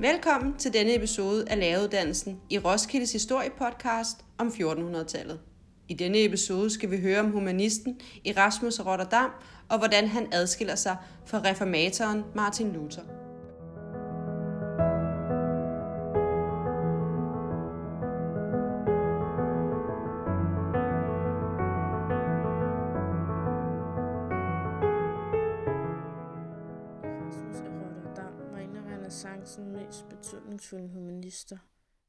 Velkommen til denne episode af Læreruddannelsen i Roskildes Historie-podcast om 1400-tallet. I denne episode skal vi høre om humanisten Erasmus af Rotterdam og hvordan han adskiller sig fra reformatoren Martin Luther. Renaissancens mest betydningsfulde humanister.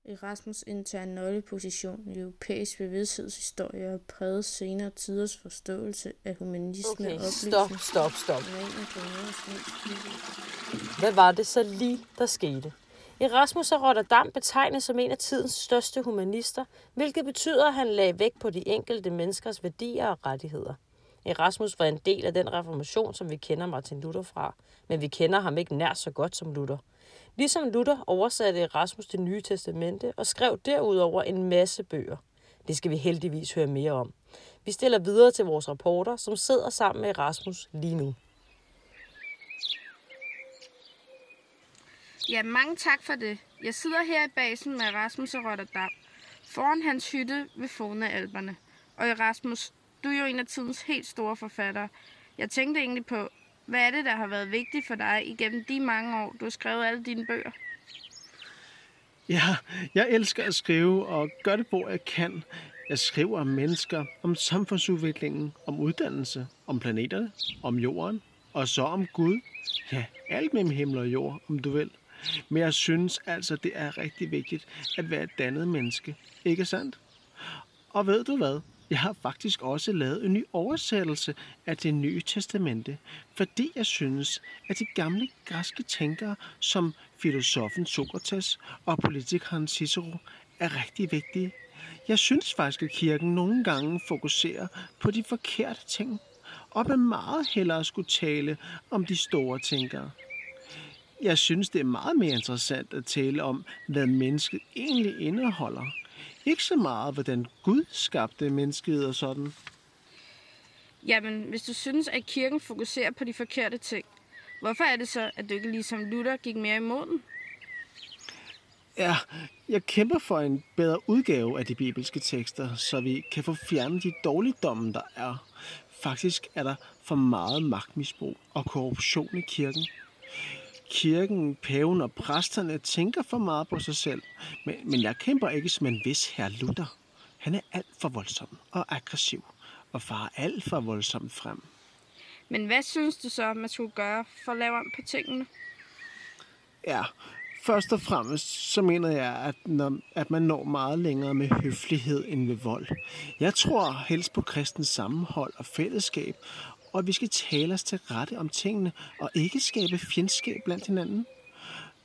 Erasmus indtager en nøgleposition i europæisk bevidsthedshistorie og prægede senere tiders forståelse af humanisme Okay, og oplysning. stop, stop, stop. Hvad var det så lige, der skete? Erasmus af Rotterdam betegnes som en af tidens største humanister, hvilket betyder, at han lagde vægt på de enkelte menneskers værdier og rettigheder. Erasmus var en del af den reformation, som vi kender Martin Luther fra, men vi kender ham ikke nær så godt som Luther. Ligesom Luther oversatte Erasmus det nye testamente og skrev derudover en masse bøger. Det skal vi heldigvis høre mere om. Vi stiller videre til vores rapporter, som sidder sammen med Erasmus lige nu. Ja, mange tak for det. Jeg sidder her i basen med Erasmus og Rotterdam, foran hans hytte ved foden af alberne. Og Erasmus, du er jo en af tidens helt store forfattere. Jeg tænkte egentlig på, hvad er det, der har været vigtigt for dig igennem de mange år, du har skrevet alle dine bøger? Ja, jeg elsker at skrive og gør det, hvor jeg kan. Jeg skriver om mennesker, om samfundsudviklingen, om uddannelse, om planeterne, om jorden, og så om Gud. Ja, alt mellem himmel og jord, om du vil. Men jeg synes altså, det er rigtig vigtigt at være et dannet menneske. Ikke sandt? Og ved du hvad? Jeg har faktisk også lavet en ny oversættelse af det nye testamente, fordi jeg synes, at de gamle græske tænkere som filosofen Sokrates og politikeren Cicero er rigtig vigtige. Jeg synes faktisk, at kirken nogle gange fokuserer på de forkerte ting, og man meget hellere skulle tale om de store tænkere. Jeg synes, det er meget mere interessant at tale om, hvad mennesket egentlig indeholder. Ikke så meget, hvordan Gud skabte mennesket og sådan. Jamen, hvis du synes, at kirken fokuserer på de forkerte ting, hvorfor er det så, at du ikke ligesom Luther gik mere imod den? Ja, jeg kæmper for en bedre udgave af de bibelske tekster, så vi kan få fjernet de dårligdomme, der er. Faktisk er der for meget magtmisbrug og korruption i kirken. Kirken, paven og præsterne tænker for meget på sig selv, men, men jeg kæmper ikke som en vis herr Luther. Han er alt for voldsom og aggressiv og farer alt for voldsomt frem. Men hvad synes du så, man skulle gøre for at lave om på tingene? Ja, først og fremmest så mener jeg, at, når, at man når meget længere med høflighed end ved vold. Jeg tror helst på kristens sammenhold og fællesskab, og vi skal tale os til rette om tingene og ikke skabe fjendskab blandt hinanden.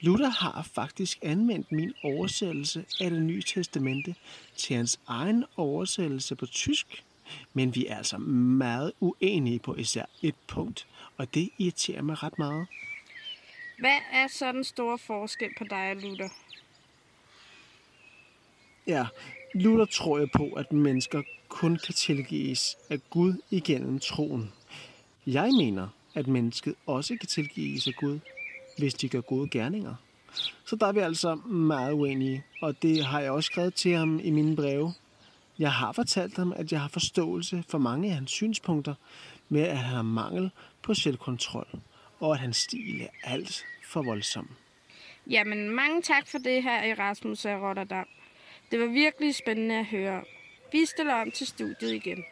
Luther har faktisk anvendt min oversættelse af det nye testamente til hans egen oversættelse på tysk. Men vi er altså meget uenige på især et punkt, og det irriterer mig ret meget. Hvad er så den store forskel på dig og Luther? Ja, Luther tror jeg på, at mennesker kun kan tilgives af Gud igennem troen. Jeg mener, at mennesket også kan tilgives af Gud, hvis de gør gode gerninger. Så der er vi altså meget uenige, og det har jeg også skrevet til ham i mine breve. Jeg har fortalt ham, at jeg har forståelse for mange af hans synspunkter, med at han har mangel på selvkontrol, og at hans stil er alt for voldsom. Jamen, mange tak for det her, Erasmus af Rotterdam. Det var virkelig spændende at høre. Vi stiller om til studiet igen.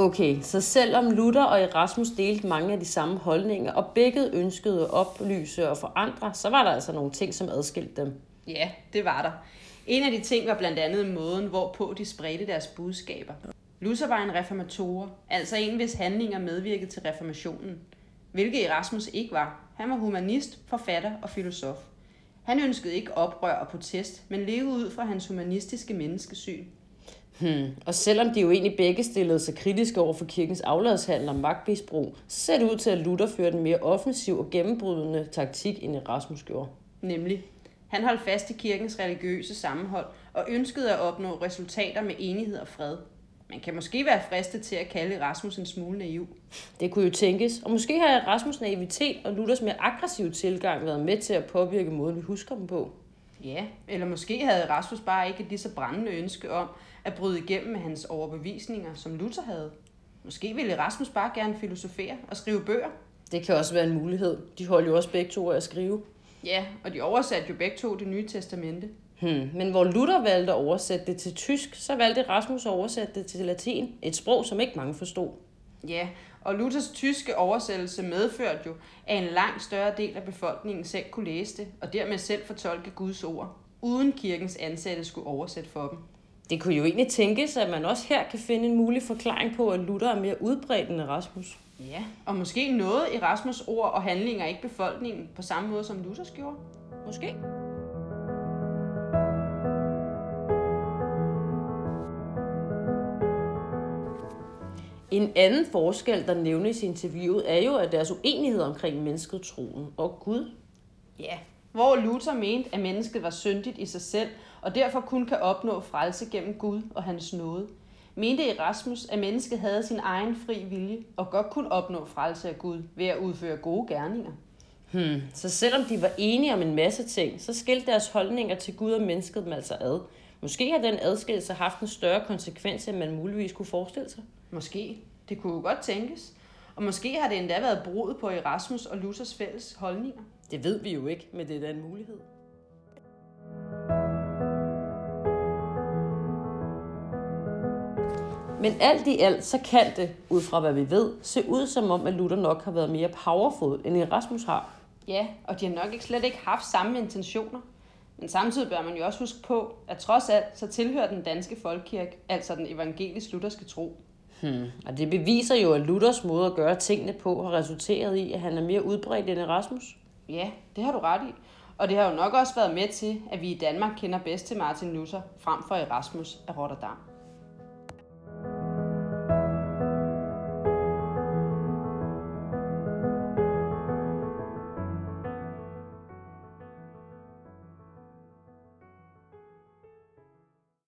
Okay, så selvom Luther og Erasmus delte mange af de samme holdninger, og begge ønskede at oplyse og forandre, så var der altså nogle ting, som adskilte dem. Ja, det var der. En af de ting var blandt andet måden, hvorpå de spredte deres budskaber. Luther var en reformator, altså en, hvis handlinger medvirkede til reformationen. Hvilket Erasmus ikke var. Han var humanist, forfatter og filosof. Han ønskede ikke oprør og protest, men levede ud fra hans humanistiske menneskesyn. Hmm. Og selvom de jo egentlig begge stillede sig kritiske over for kirkens afladshandel og magtmisbrug, så ser det ud til, at Luther førte en mere offensiv og gennembrydende taktik, end Erasmus gjorde. Nemlig, Han holdt fast i kirkens religiøse sammenhold og ønskede at opnå resultater med enighed og fred. Man kan måske være fristet til at kalde Erasmus en smule naiv. Det kunne jo tænkes, og måske har Erasmus naivitet og Luthers mere aggressive tilgang været med til at påvirke måden, vi husker dem på. Ja, eller måske havde Erasmus bare ikke et lige så brændende ønske om at bryde igennem med hans overbevisninger, som Luther havde. Måske ville Erasmus bare gerne filosofere og skrive bøger. Det kan også være en mulighed. De holdt jo også begge to af at skrive. Ja, og de oversatte jo begge to det nye testamente. Hmm. Men hvor Luther valgte at oversætte det til tysk, så valgte Rasmus at oversætte det til latin. Et sprog, som ikke mange forstod. Ja, og Luthers tyske oversættelse medførte jo, at en langt større del af befolkningen selv kunne læse det, og dermed selv fortolke Guds ord, uden kirkens ansatte skulle oversætte for dem. Det kunne jo egentlig tænkes, at man også her kan finde en mulig forklaring på, at Luther er mere udbredt end Erasmus. Ja, og måske nåede Erasmus ord og handlinger ikke befolkningen på samme måde som Luthers gjorde. Måske. En anden forskel, der nævnes i interviewet, er jo, at deres uenighed omkring mennesket, troen og Gud. Ja, hvor Luther mente, at mennesket var syndigt i sig selv, og derfor kun kan opnå frelse gennem Gud og hans nåde, mente Erasmus, at mennesket havde sin egen fri vilje og godt kunne opnå frelse af Gud ved at udføre gode gerninger. Hmm. Så selvom de var enige om en masse ting, så skilte deres holdninger til Gud og mennesket dem altså ad. Måske har den adskillelse haft en større konsekvens, end man muligvis kunne forestille sig. Måske. Det kunne jo godt tænkes. Og måske har det endda været brudet på Erasmus og Luthers fælles holdninger. Det ved vi jo ikke, men det er da en mulighed. Men alt i alt, så kan det, ud fra hvad vi ved, se ud som om, at Luther nok har været mere powerful, end Erasmus har. Ja, og de har nok ikke slet ikke haft samme intentioner. Men samtidig bør man jo også huske på, at trods alt, så tilhører den danske folkekirke, altså den evangelisk-lutherske tro. Hmm. Og det beviser jo, at Luthers måde at gøre tingene på har resulteret i, at han er mere udbredt end Erasmus. Ja, det har du ret i. Og det har jo nok også været med til, at vi i Danmark kender bedst til Martin Luther frem for Erasmus af Rotterdam.